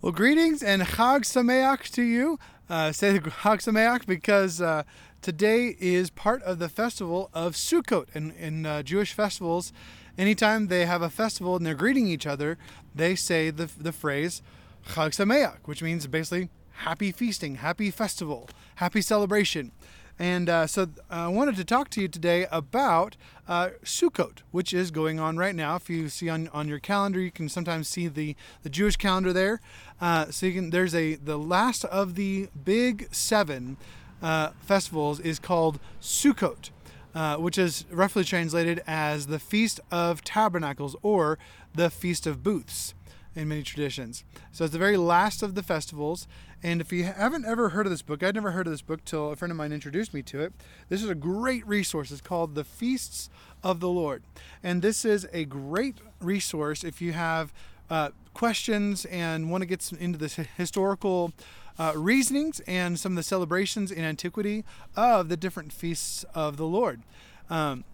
Well, greetings and Chag Sameach to you. Uh, say Chag Sameach because uh, today is part of the festival of Sukkot. And in uh, Jewish festivals, anytime they have a festival and they're greeting each other, they say the, the phrase Chag Sameach, which means basically happy feasting, happy festival, happy celebration. And uh, so I wanted to talk to you today about uh, Sukkot, which is going on right now. If you see on, on your calendar, you can sometimes see the, the Jewish calendar there. Uh, so you can there's a the last of the big seven uh, festivals is called Sukkot, uh, which is roughly translated as the Feast of Tabernacles or the Feast of Booths in many traditions. So it's the very last of the festivals. And if you haven't ever heard of this book, I'd never heard of this book till a friend of mine introduced me to it. This is a great resource. It's called The Feasts of the Lord. And this is a great resource if you have uh, questions and want to get into the historical uh, reasonings and some of the celebrations in antiquity of the different feasts of the Lord. Um,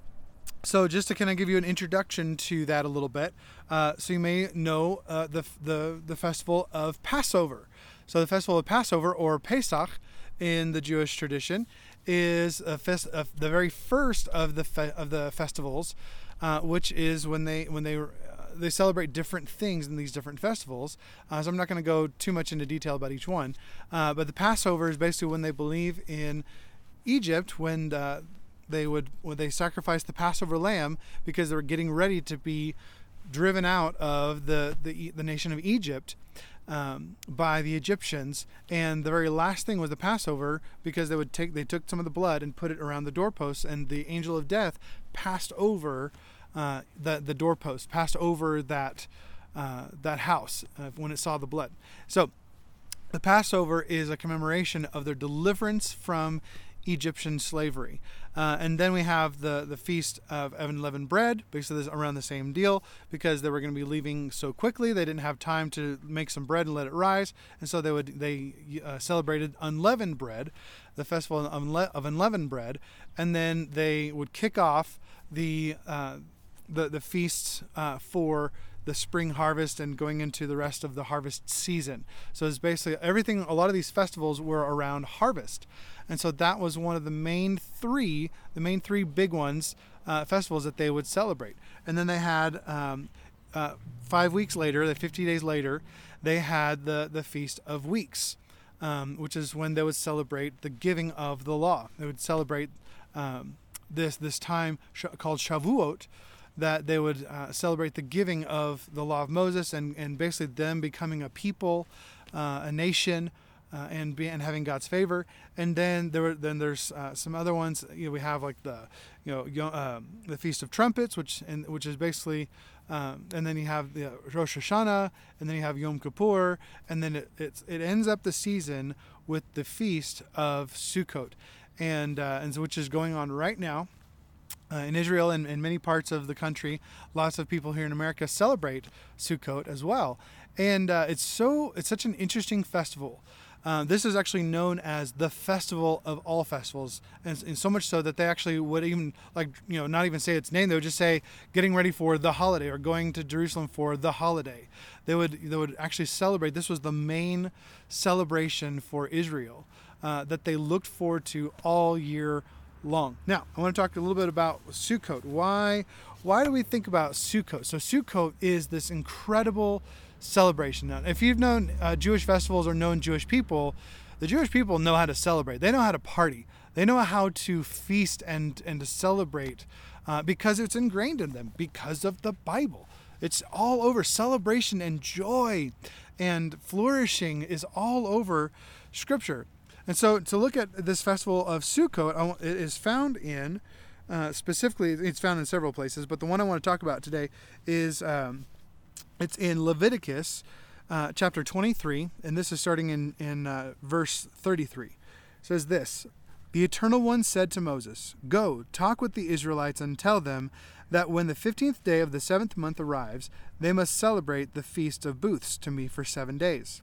so just to kind of give you an introduction to that a little bit, uh, so you may know uh, the, the the festival of Passover. So the festival of Passover or Pesach in the Jewish tradition is a fest, uh, the very first of the fe- of the festivals, uh, which is when they when they uh, they celebrate different things in these different festivals. Uh, so I'm not going to go too much into detail about each one, uh, but the Passover is basically when they believe in Egypt when uh, they would when they sacrificed the Passover lamb because they were getting ready to be driven out of the the, the nation of Egypt um, by the Egyptians, and the very last thing was the Passover because they would take they took some of the blood and put it around the doorposts, and the angel of death passed over uh, the the doorpost, passed over that uh, that house uh, when it saw the blood. So. The Passover is a commemoration of their deliverance from Egyptian slavery. Uh, and then we have the, the feast of unleavened bread, basically this around the same deal, because they were going to be leaving so quickly, they didn't have time to make some bread and let it rise, and so they would they uh, celebrated unleavened bread, the festival of, unle- of unleavened bread, and then they would kick off the uh, the the feasts uh, for the spring harvest and going into the rest of the harvest season. So it's basically everything. A lot of these festivals were around harvest, and so that was one of the main three, the main three big ones, uh, festivals that they would celebrate. And then they had um, uh, five weeks later, the 50 days later, they had the the feast of weeks, um, which is when they would celebrate the giving of the law. They would celebrate um, this this time sh- called Shavuot that they would uh, celebrate the giving of the law of Moses and, and basically them becoming a people, uh, a nation, uh, and be, and having God's favor. And then there were, then there's uh, some other ones. You know, we have like the you know um, the Feast of Trumpets, which and which is basically. Um, and then you have the Rosh Hashanah, and then you have Yom Kippur, and then it it ends up the season with the feast of Sukkot, and uh, and so, which is going on right now. Uh, in Israel and in many parts of the country, lots of people here in America celebrate Sukkot as well, and uh, it's so it's such an interesting festival. Uh, this is actually known as the festival of all festivals, and, and, so much so that they actually would even like you know not even say its name. They would just say getting ready for the holiday or going to Jerusalem for the holiday. They would they would actually celebrate. This was the main celebration for Israel uh, that they looked forward to all year long. Now, I want to talk a little bit about Sukkot. Why why do we think about Sukkot? So Sukkot is this incredible celebration. Now, if you've known uh, Jewish festivals or known Jewish people, the Jewish people know how to celebrate. They know how to party. They know how to feast and and to celebrate uh, because it's ingrained in them because of the Bible. It's all over celebration and joy and flourishing is all over Scripture. And so to look at this festival of Sukkot, it is found in, uh, specifically, it's found in several places, but the one I want to talk about today is um, it's in Leviticus uh, chapter 23, and this is starting in, in uh, verse 33. It says this The Eternal One said to Moses, Go, talk with the Israelites, and tell them that when the fifteenth day of the seventh month arrives, they must celebrate the feast of booths to me for seven days.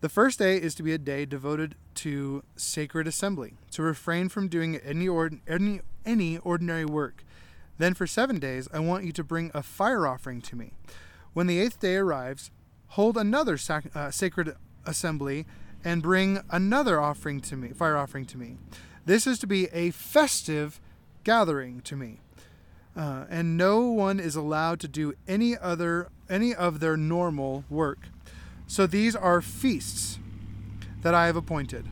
The first day is to be a day devoted to sacred assembly, to refrain from doing any, ord- any, any ordinary work. Then for seven days, I want you to bring a fire offering to me. When the eighth day arrives, hold another sac- uh, sacred assembly and bring another offering to me, fire offering to me. This is to be a festive gathering to me. Uh, and no one is allowed to do any other any of their normal work. So these are feasts that I have appointed.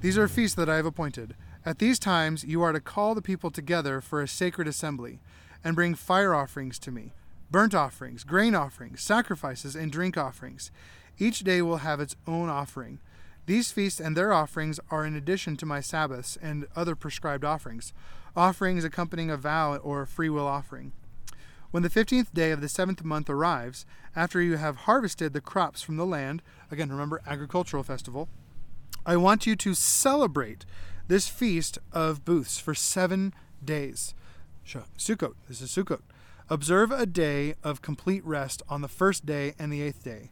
These are feasts that I have appointed. At these times you are to call the people together for a sacred assembly, and bring fire offerings to me, burnt offerings, grain offerings, sacrifices, and drink offerings. Each day will have its own offering. These feasts and their offerings are in addition to my Sabbaths and other prescribed offerings, offerings accompanying a vow or a free will offering. When the fifteenth day of the seventh month arrives, after you have harvested the crops from the land, again, remember agricultural festival, I want you to celebrate this feast of booths for seven days. Sukkot, this is Sukkot. Observe a day of complete rest on the first day and the eighth day.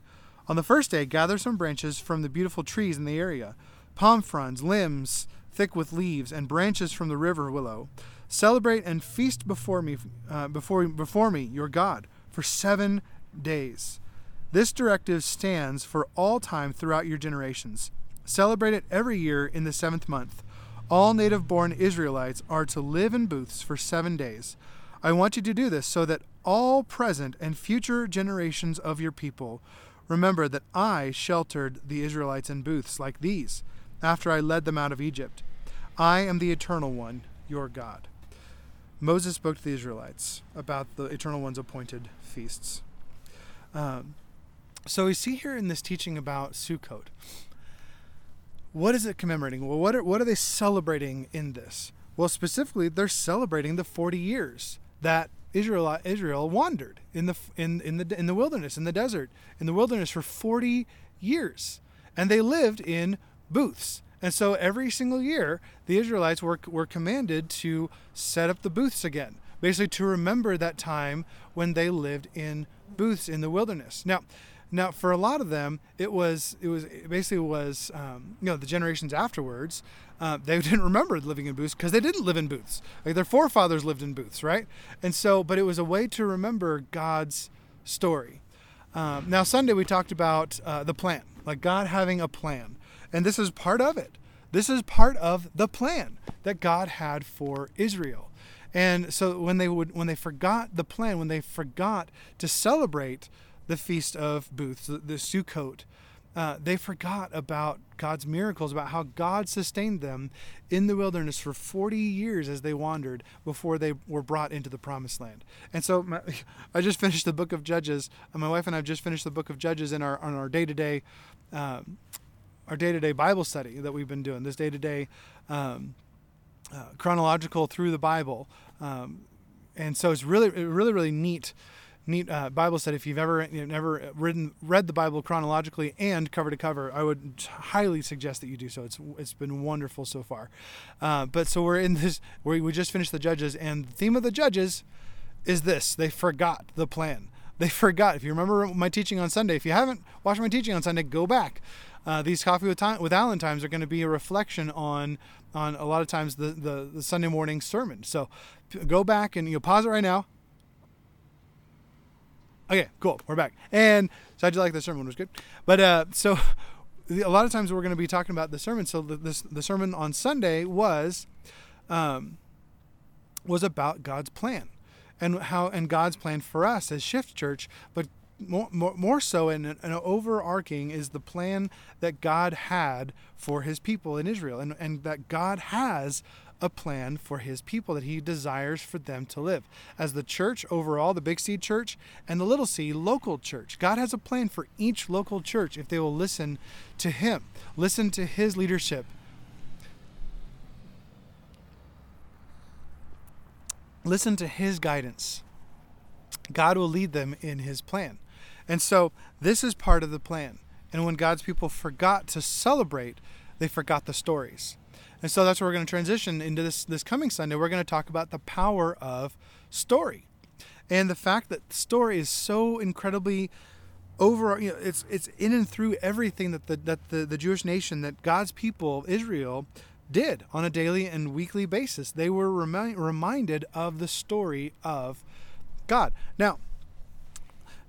On the first day, gather some branches from the beautiful trees in the area palm fronds, limbs thick with leaves, and branches from the river willow. Celebrate and feast before me, uh, before, before me, your God, for seven days. This directive stands for all time throughout your generations. Celebrate it every year in the seventh month. All native born Israelites are to live in booths for seven days. I want you to do this so that all present and future generations of your people remember that I sheltered the Israelites in booths like these after I led them out of Egypt. I am the Eternal One, your God. Moses spoke to the Israelites about the Eternal One's appointed feasts. Um, so we see here in this teaching about Sukkot, what is it commemorating? Well, what are, what are they celebrating in this? Well, specifically, they're celebrating the 40 years that Israel Israel wandered in the in in the in the wilderness in the desert in the wilderness for 40 years, and they lived in booths. And so every single year, the Israelites were were commanded to set up the booths again, basically to remember that time when they lived in booths in the wilderness. Now, now, for a lot of them, it was it was it basically was um, you know the generations afterwards. Uh, they didn't remember living in booths because they didn't live in booths. Like their forefathers lived in booths, right? And so, but it was a way to remember God's story. Um, now, Sunday we talked about uh, the plan, like God having a plan, and this is part of it. This is part of the plan that God had for Israel. And so when they would when they forgot the plan, when they forgot to celebrate the Feast of Booths, the, the Sukkot, uh, they forgot about God's miracles, about how God sustained them in the wilderness for 40 years as they wandered before they were brought into the promised land. And so my, I just finished the book of Judges. My wife and I have just finished the book of Judges in our on our day to day our day to day Bible study that we've been doing. This day to day chronological through the Bible, um, and so it's really really really neat neat uh, Bible study. If you've ever you've never written, read the Bible chronologically and cover to cover, I would highly suggest that you do so. It's it's been wonderful so far. Uh, but so we're in this. We we just finished the Judges, and the theme of the Judges is this: they forgot the plan. They forgot. If you remember my teaching on Sunday, if you haven't watched my teaching on Sunday, go back. Uh, these coffee with time with Alan times are going to be a reflection on on a lot of times the, the, the Sunday morning sermon. So go back and you know, pause it right now Okay, cool. We're back. And so I did like the sermon; was good. But uh, so a lot of times we're going to be talking about the sermon. So the, this, the sermon on Sunday was um, was about God's plan and how and God's plan for us as Shift Church, but more, more, more so and an, an overarching is the plan that God had for his people in Israel and, and that God has a plan for his people that he desires for them to live. As the church overall, the Big C church and the Little C local church, God has a plan for each local church if they will listen to him, listen to his leadership. Listen to his guidance. God will lead them in his plan. And so this is part of the plan. And when God's people forgot to celebrate, they forgot the stories. And so that's where we're going to transition into this this coming Sunday. We're going to talk about the power of story. And the fact that story is so incredibly over you know it's it's in and through everything that the that the, the Jewish nation that God's people Israel did on a daily and weekly basis. They were remi- reminded of the story of God. Now,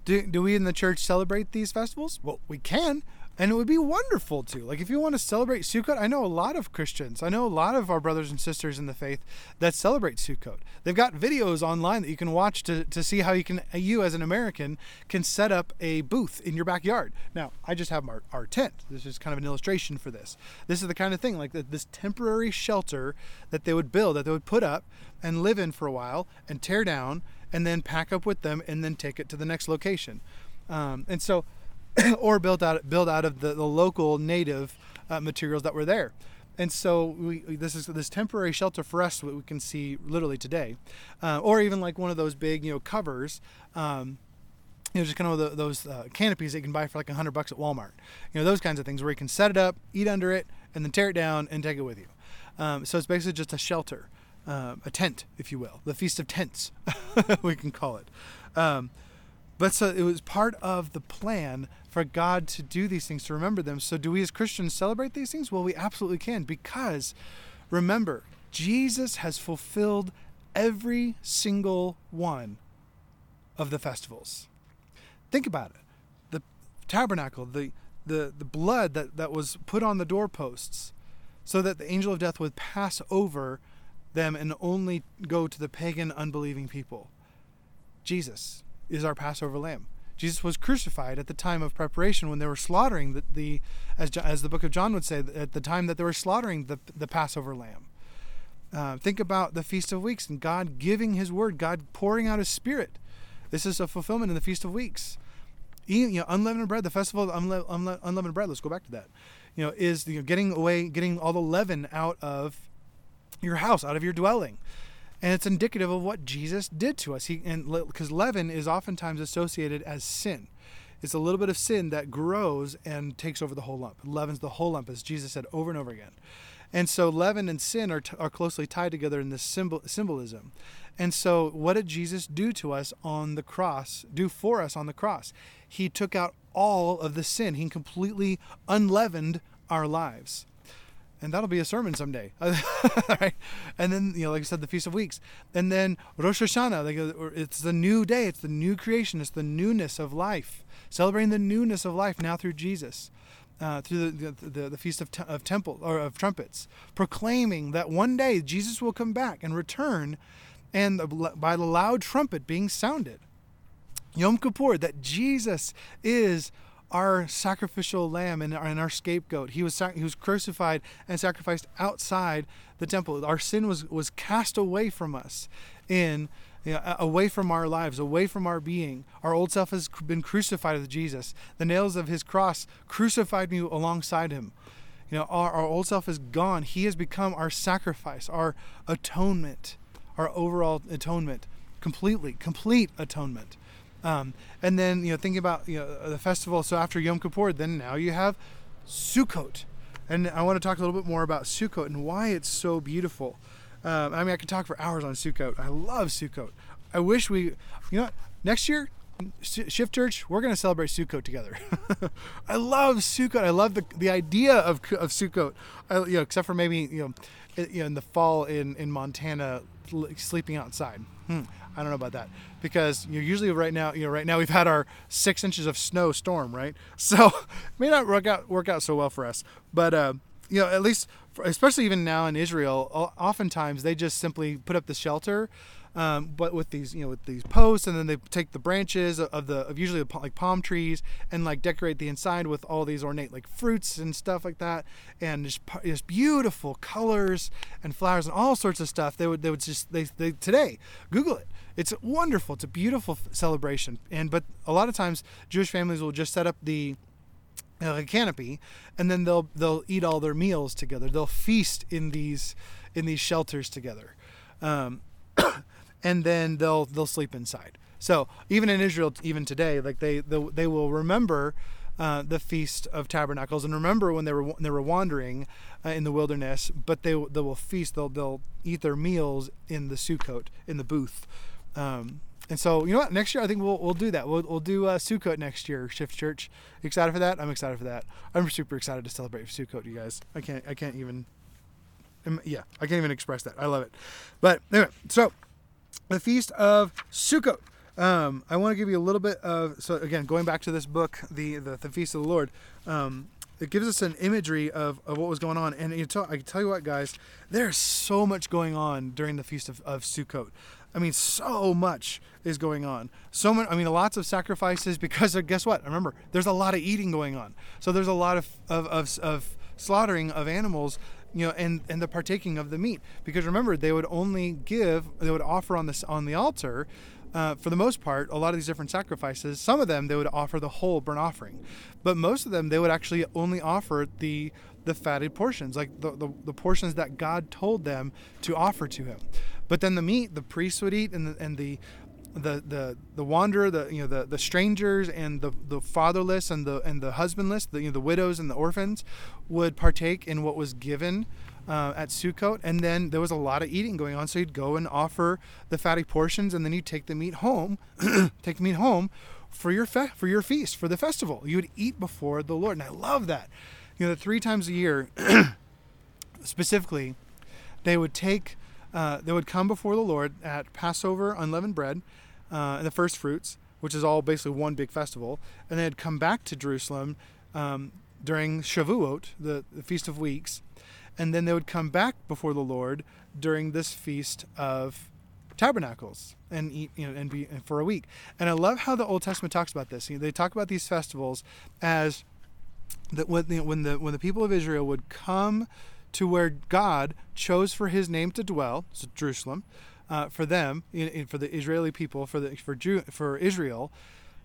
Do, do we in the church celebrate these festivals? Well, we can, and it would be wonderful to. Like, if you want to celebrate Sukkot, I know a lot of Christians, I know a lot of our brothers and sisters in the faith that celebrate Sukkot. They've got videos online that you can watch to, to see how you can, you as an American, can set up a booth in your backyard. Now, I just have our, our tent. This is kind of an illustration for this. This is the kind of thing, like the, this temporary shelter that they would build, that they would put up and live in for a while and tear down and then pack up with them and then take it to the next location. Um, and so, or build out build out of the, the local native uh, materials that were there. And so we, this is this temporary shelter for us what we can see literally today, uh, or even like one of those big you know covers. Um, you know, just kind of the, those uh, canopies that you can buy for like a hundred bucks at Walmart. You know, those kinds of things where you can set it up, eat under it, and then tear it down and take it with you. Um, so it's basically just a shelter uh, a tent, if you will, the Feast of Tents, we can call it. Um, but so it was part of the plan for God to do these things, to remember them. So, do we as Christians celebrate these things? Well, we absolutely can because remember, Jesus has fulfilled every single one of the festivals. Think about it the tabernacle, the, the, the blood that, that was put on the doorposts so that the angel of death would pass over them and only go to the pagan, unbelieving people. Jesus is our Passover lamb. Jesus was crucified at the time of preparation when they were slaughtering the, the as, as the book of John would say, at the time that they were slaughtering the, the Passover lamb. Uh, think about the Feast of Weeks and God giving His word, God pouring out His Spirit. This is a fulfillment in the Feast of Weeks. Eating, you know, unleavened bread, the festival of unle- unle- unleavened bread. Let's go back to that. You know, is you know, getting away, getting all the leaven out of your house, out of your dwelling. And it's indicative of what Jesus did to us. He and because leaven is oftentimes associated as sin. It's a little bit of sin that grows and takes over the whole lump. Leavens the whole lump, as Jesus said over and over again. And so leaven and sin are, t- are closely tied together in this symbol- symbolism. And so, what did Jesus do to us on the cross, do for us on the cross? He took out all of the sin, He completely unleavened our lives and that'll be a sermon someday. right? And then, you know, like I said, the Feast of Weeks. And then Rosh Hashanah, like uh, it's the new day, it's the new creation, it's the newness of life, celebrating the newness of life now through Jesus. Uh, through the, the, the, feast of, of temple or of trumpets, proclaiming that one day Jesus will come back and return, and by the loud trumpet being sounded, Yom Kippur, that Jesus is our sacrificial lamb and our, and our scapegoat. He was he was crucified and sacrificed outside the temple. Our sin was was cast away from us, in you know, away from our lives, away from our being. Our old self has been crucified with Jesus. The nails of His cross crucified me alongside Him. You know, our, our old self is gone. He has become our sacrifice, our atonement, our overall atonement, completely, complete atonement. Um, and then you know thinking about you know the festival. So after Yom Kippur, then now you have Sukkot, and I want to talk a little bit more about Sukkot and why it's so beautiful. Um, I mean, I could talk for hours on Sukkot. I love Sukkot. I wish we, you know, next year, Shift Church, we're going to celebrate Sukkot together. I love Sukkot. I love the the idea of of Sukkot. I, you know, except for maybe you know, you know, in the fall in in Montana, sleeping outside. Hmm. I don't know about that because you know, usually right now, you know, right now we've had our six inches of snow storm, right? So may not work out work out so well for us, but uh, you know, at least, especially even now in Israel, oftentimes they just simply put up the shelter um, but with these you know with these posts and then they take the branches of the of usually like palm trees and like decorate the inside with all these ornate like fruits and stuff like that and just just beautiful colors and flowers and all sorts of stuff. They would they would just they, they today google it. It's wonderful. It's a beautiful celebration. And but a lot of times jewish families will just set up the a canopy and then they'll they'll eat all their meals together they'll feast in these in these shelters together um, and then they'll they'll sleep inside. So even in Israel, even today, like they they they will remember uh, the feast of tabernacles and remember when they were they were wandering uh, in the wilderness. But they they will feast. They'll they'll eat their meals in the Sukkot in the booth. Um, and so you know what? Next year I think we'll we'll do that. We'll we'll do uh, Sukkot next year. Shift Church. Excited for that? I'm excited for that. I'm super excited to celebrate Sukkot, you guys. I can't I can't even. Yeah, I can't even express that. I love it. But anyway, so the feast of Sukkot. Um, I want to give you a little bit of so again going back to this book, the the, the feast of the Lord. Um, it gives us an imagery of, of what was going on, and you I tell you what, guys, there's so much going on during the feast of, of Sukkot. I mean, so much is going on. So much. I mean, lots of sacrifices because of, guess what? Remember, there's a lot of eating going on. So there's a lot of of, of, of slaughtering of animals you know and and the partaking of the meat because remember they would only give they would offer on this on the altar uh, for the most part, a lot of these different sacrifices, some of them they would offer the whole burnt offering, but most of them they would actually only offer the the fatted portions, like the, the, the portions that God told them to offer to Him. But then the meat, the priests would eat, and the, and the the the the wanderer, the you know the the strangers and the the fatherless and the and the husbandless, the you know the widows and the orphans would partake in what was given uh, at Sukkot, and then there was a lot of eating going on. So you'd go and offer the fatty portions, and then you'd take the meat home, take the meat home for your fe- for your feast for the festival. You would eat before the Lord, and I love that. You know, three times a year, specifically, they would take, uh, they would come before the Lord at Passover, unleavened bread, uh, and the first fruits, which is all basically one big festival, and they'd come back to Jerusalem um, during Shavuot, the, the Feast of Weeks, and then they would come back before the Lord during this feast of tabernacles and eat you know and be for a week. And I love how the Old Testament talks about this. You know, they talk about these festivals as that when the, when the when the people of Israel would come to where God chose for His name to dwell, so Jerusalem, uh, for them, in, in, for the Israeli people, for the for Jew, for Israel,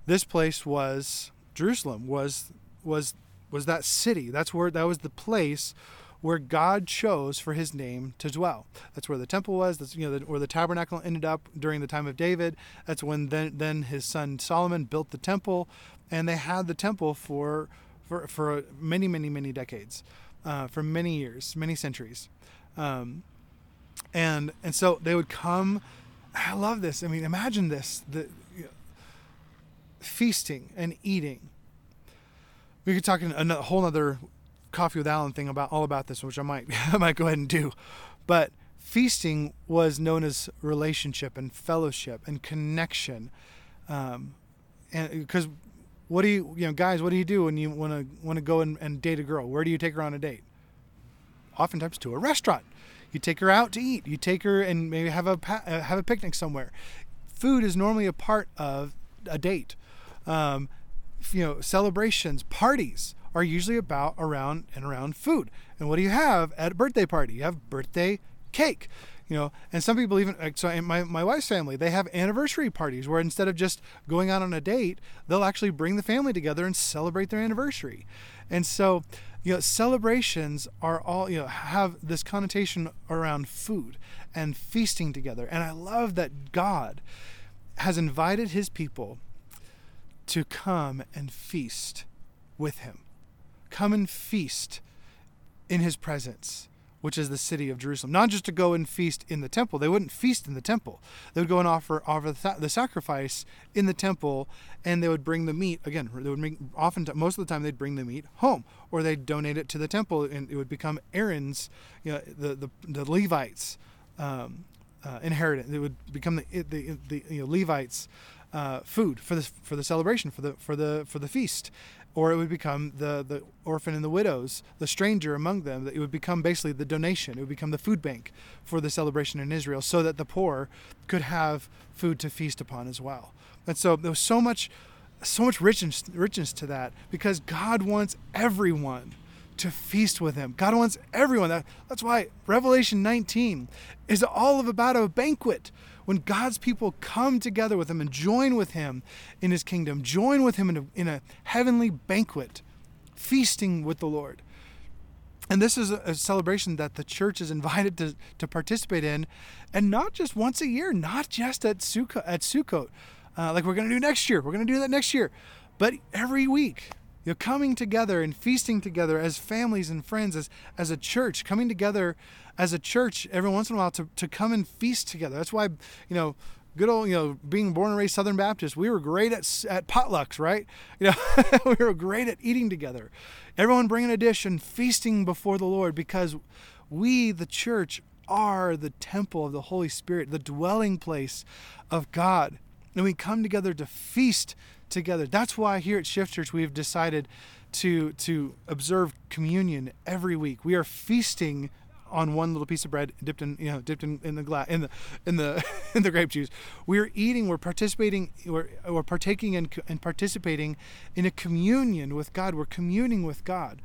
this place was Jerusalem was was was that city. That's where that was the place where God chose for his name to dwell. That's where the temple was. That's you know where the tabernacle ended up during the time of David. That's when then then his son Solomon built the temple, and they had the temple for for for many many many decades, uh, for many years, many centuries, um, and and so they would come. I love this. I mean, imagine this: the you know, feasting and eating. We could talk in a whole other coffee with Alan thing about all about this, which I might I might go ahead and do. But feasting was known as relationship and fellowship and connection, um, and because what do you you know guys what do you do when you want to want to go and, and date a girl? Where do you take her on a date? Oftentimes to a restaurant. You take her out to eat. You take her and maybe have a uh, have a picnic somewhere. Food is normally a part of a date. Um, you know, celebrations, parties are usually about around and around food. And what do you have at a birthday party? You have birthday cake. You know, and some people even so in my, my wife's family, they have anniversary parties where instead of just going out on a date, they'll actually bring the family together and celebrate their anniversary. And so, you know, celebrations are all, you know, have this connotation around food and feasting together. And I love that God has invited his people to come and feast with him. Come and feast in his presence, which is the city of Jerusalem. Not just to go and feast in the temple. They wouldn't feast in the temple. They would go and offer offer the sacrifice in the temple, and they would bring the meat. Again, they would make often most of the time they'd bring the meat home, or they'd donate it to the temple, and it would become Aaron's, you know, the the, the Levites. Um, uh, inheritance. It would become the the, the you know, Levites' uh, food for the for the celebration for the for the for the feast, or it would become the, the orphan and the widows, the stranger among them. That it would become basically the donation. It would become the food bank for the celebration in Israel so that the poor could have food to feast upon as well. And so there was so much, so much richness, richness to that because God wants everyone to feast with him. God wants everyone. That, that's why Revelation 19 is all about a banquet when God's people come together with Him and join with Him in His kingdom, join with Him in a, in a heavenly banquet, feasting with the Lord. And this is a celebration that the church is invited to, to participate in, and not just once a year, not just at Sukkot, at Sukkot, uh, like we're going to do next year. We're going to do that next year, but every week you know, coming together and feasting together as families and friends, as, as a church, coming together as a church every once in a while to, to come and feast together. That's why, you know, good old, you know, being born and raised Southern Baptist, we were great at, at potlucks, right? You know, we were great at eating together. Everyone bringing a dish and feasting before the Lord because we, the church, are the temple of the Holy Spirit, the dwelling place of God. And we come together to feast together. That's why here at Shift Church we've decided to to observe communion every week. We are feasting on one little piece of bread dipped in you know dipped in, in the glass in the in the in the grape juice we're eating we're participating we're, we're partaking and, and participating in a communion with god we're communing with god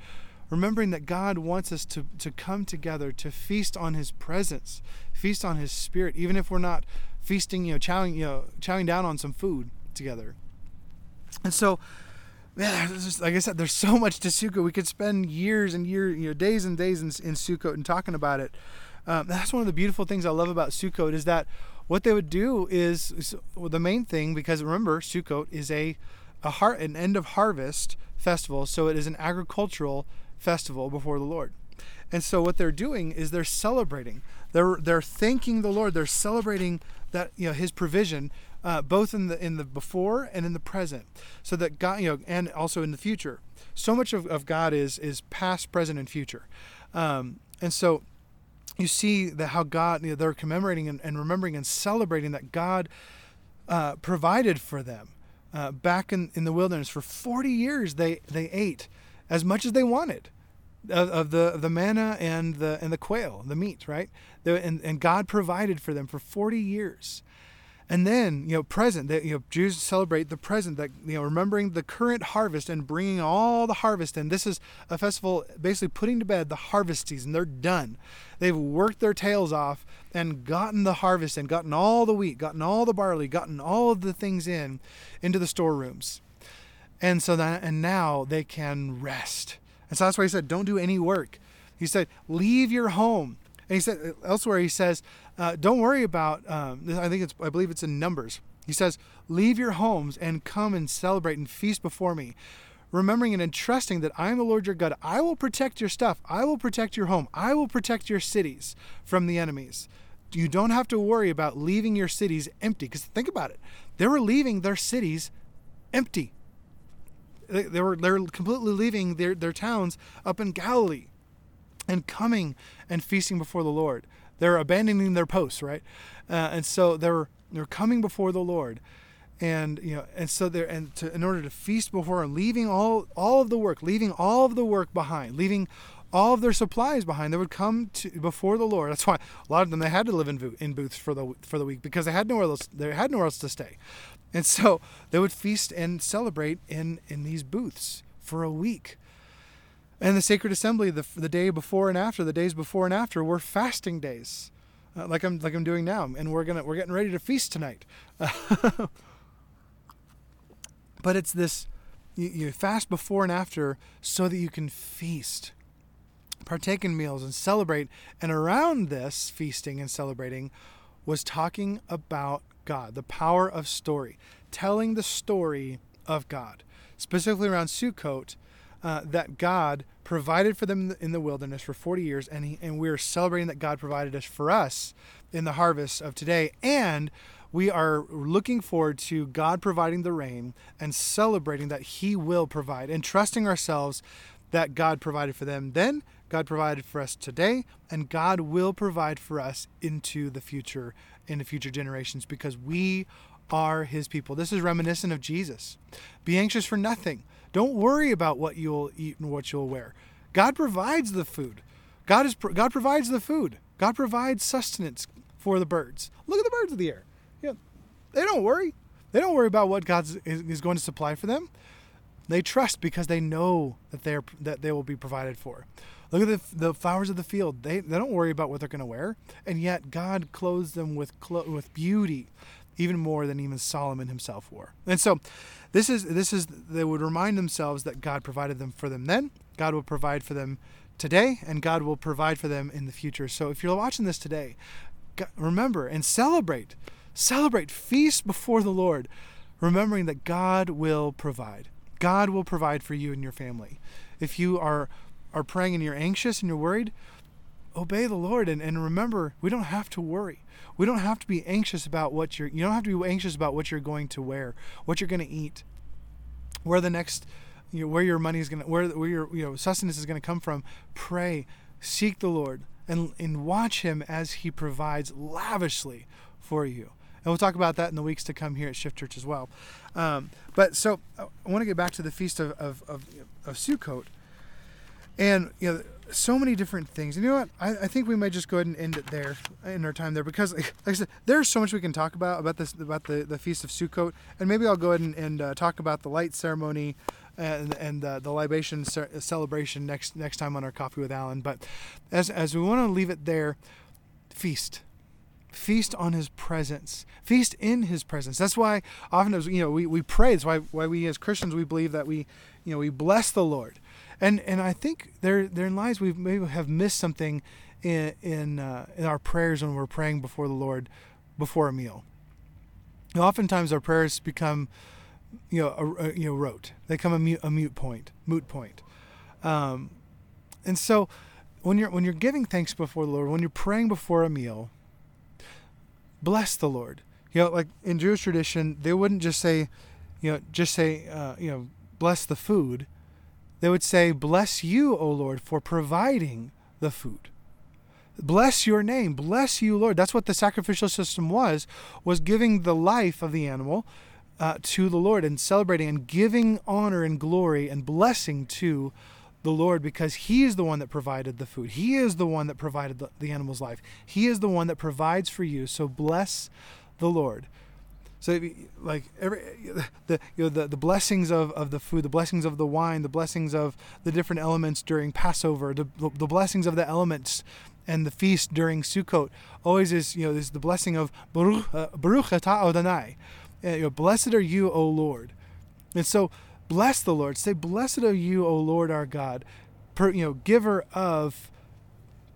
remembering that god wants us to to come together to feast on his presence feast on his spirit even if we're not feasting you know chowing you know chowing down on some food together and so man, just, like I said, there's so much to Sukkot. We could spend years and years, you know, days and days in, in Sukkot and talking about it. Um, that's one of the beautiful things I love about Sukkot is that what they would do is, is well, the main thing because remember Sukkot is a a heart an end of harvest festival, so it is an agricultural festival before the Lord. And so what they're doing is they're celebrating. They're they're thanking the Lord. They're celebrating that you know His provision uh, both in the in the before and in the present, so that God, you know, and also in the future. So much of, of God is is past, present, and future, um, and so you see that how God, you know, they're commemorating and, and, remembering and celebrating that God uh, provided for them uh, back in, in the wilderness for 40 years. They they ate as much as they wanted. Of, of the the manna and the and the quail, the meat, right? The, and, and God provided for them for 40 years. And then, you know, present that you know Jews celebrate the present that you know remembering the current harvest and bringing all the harvest and this is a festival basically putting to bed the harvest season. They're done. They've worked their tails off and gotten the harvest and gotten all the wheat, gotten all the barley, gotten all of the things in into the storerooms. And so that and now they can rest. And so that's why he said, don't do any work. He said, leave your home. And he said elsewhere, he says, uh, don't worry about. Um, I think it's. I believe it's in Numbers. He says, "Leave your homes and come and celebrate and feast before me." remembering and entrusting that I am the Lord your God. I will protect your stuff. I will protect your home. I will protect your cities from the enemies. You don't have to worry about leaving your cities empty. Because think about it. They were leaving their cities empty. They, they were they're completely leaving their, their towns up in Galilee and coming and feasting before the Lord. They're abandoning their posts, right? Uh, and so they're they're coming before the Lord, and you know, and so they're and to, in order to feast before Him, leaving all all of the work, leaving all of the work behind, leaving all of their supplies behind. They would come to before the Lord. That's why a lot of them they had to live in, in booths for the for the week because they had nowhere else they had nowhere else to stay, and so they would feast and celebrate in in these booths for a week. And the sacred assembly, the, the day before and after, the days before and after, were fasting days, uh, like I'm like I'm doing now, and we're gonna we're getting ready to feast tonight. but it's this you, you fast before and after so that you can feast, partake in meals, and celebrate. And around this feasting and celebrating was talking about God, the power of story, telling the story of God, specifically around Sukkot uh, that God provided for them in the wilderness for 40 years, and, he, and we're celebrating that God provided us for us in the harvest of today. And we are looking forward to God providing the rain and celebrating that He will provide and trusting ourselves that God provided for them then, God provided for us today, and God will provide for us into the future, in the future generations, because we are His people. This is reminiscent of Jesus. Be anxious for nothing don't worry about what you'll eat and what you'll wear. God provides the food. God is God provides the food. God provides sustenance for the birds. Look at the birds of the air. Yeah, they don't worry. They don't worry about what God is going to supply for them. They trust because they know that they are that they will be provided for. Look at the, the flowers of the field. They, they don't worry about what they're going to wear, and yet God clothes them with clo- with beauty, even more than even Solomon himself wore. And so, this is this is they would remind themselves that God provided them for them then. God will provide for them today, and God will provide for them in the future. So if you're watching this today, remember and celebrate, celebrate, feast before the Lord, remembering that God will provide. God will provide for you and your family. If you are are praying and you're anxious and you're worried, obey the Lord and, and remember we don't have to worry. We don't have to be anxious about what you're you don't have to be anxious about what you're going to wear, what you're going to eat, where the next you know, where your money is going to where where your you know sustenance is going to come from. Pray, seek the Lord and and watch him as he provides lavishly for you. And we'll talk about that in the weeks to come here at Shift Church as well. Um, but so I want to get back to the feast of of, of, of Sukkot, and you know so many different things. And you know what? I, I think we might just go ahead and end it there in our time there because, like, I said, there's so much we can talk about about this about the, the feast of Sukkot, and maybe I'll go ahead and, and uh, talk about the light ceremony and and uh, the libation celebration next next time on our coffee with Alan. But as as we want to leave it there, feast. Feast on his presence. Feast in his presence. That's why often as you know we, we pray. That's why why we as Christians we believe that we you know we bless the Lord and and I think there therein lies we maybe have missed something in in, uh, in our prayers when we're praying before the Lord before a meal. Know, oftentimes our prayers become you know a, you know rote. They come a mute, a mute point, moot point. Um, and so when you're when you're giving thanks before the Lord, when you're praying before a meal, bless the Lord. You know, like in Jewish tradition, they wouldn't just say, you know, just say, uh, you know, bless the food they would say, Bless you, O Lord, for providing the food. Bless your name. Bless you, Lord. That's what the sacrificial system was, was giving the life of the animal uh, to the Lord and celebrating and giving honor and glory and blessing to the Lord because He is the one that provided the food. He is the one that provided the, the animal's life. He is the one that provides for you. So bless the Lord. So like every the you know the, the blessings of, of the food, the blessings of the wine, the blessings of the different elements during Passover, the, the blessings of the elements and the feast during Sukkot always is you know is the blessing of Baruch uh, Adonai, uh, you know, blessed are you, O Lord, and so bless the Lord. Say blessed are you, O Lord our God, per, you know giver of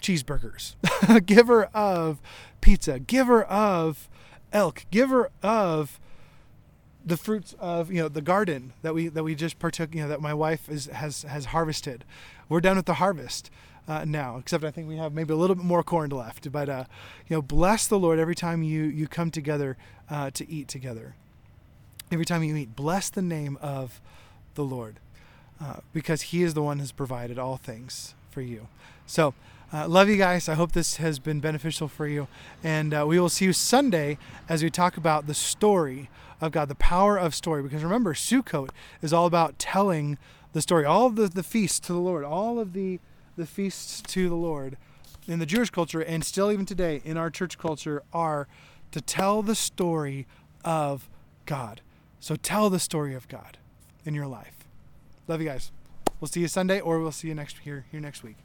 cheeseburgers, giver of pizza, giver of elk, giver of the fruits of you know the garden that we that we just partook you know that my wife is has has harvested. We're done with the harvest uh, now, except I think we have maybe a little bit more corn left. But uh, you know, bless the Lord every time you you come together uh, to eat together. Every time you eat, bless the name of the Lord, uh, because He is the one who's provided all things for you. So. Uh, love you guys. I hope this has been beneficial for you. And uh, we will see you Sunday as we talk about the story of God, the power of story. Because remember, Sukkot is all about telling the story, all of the, the feasts to the Lord, all of the, the feasts to the Lord in the Jewish culture, and still even today in our church culture, are to tell the story of God. So tell the story of God in your life. Love you guys. We'll see you Sunday, or we'll see you next here here next week.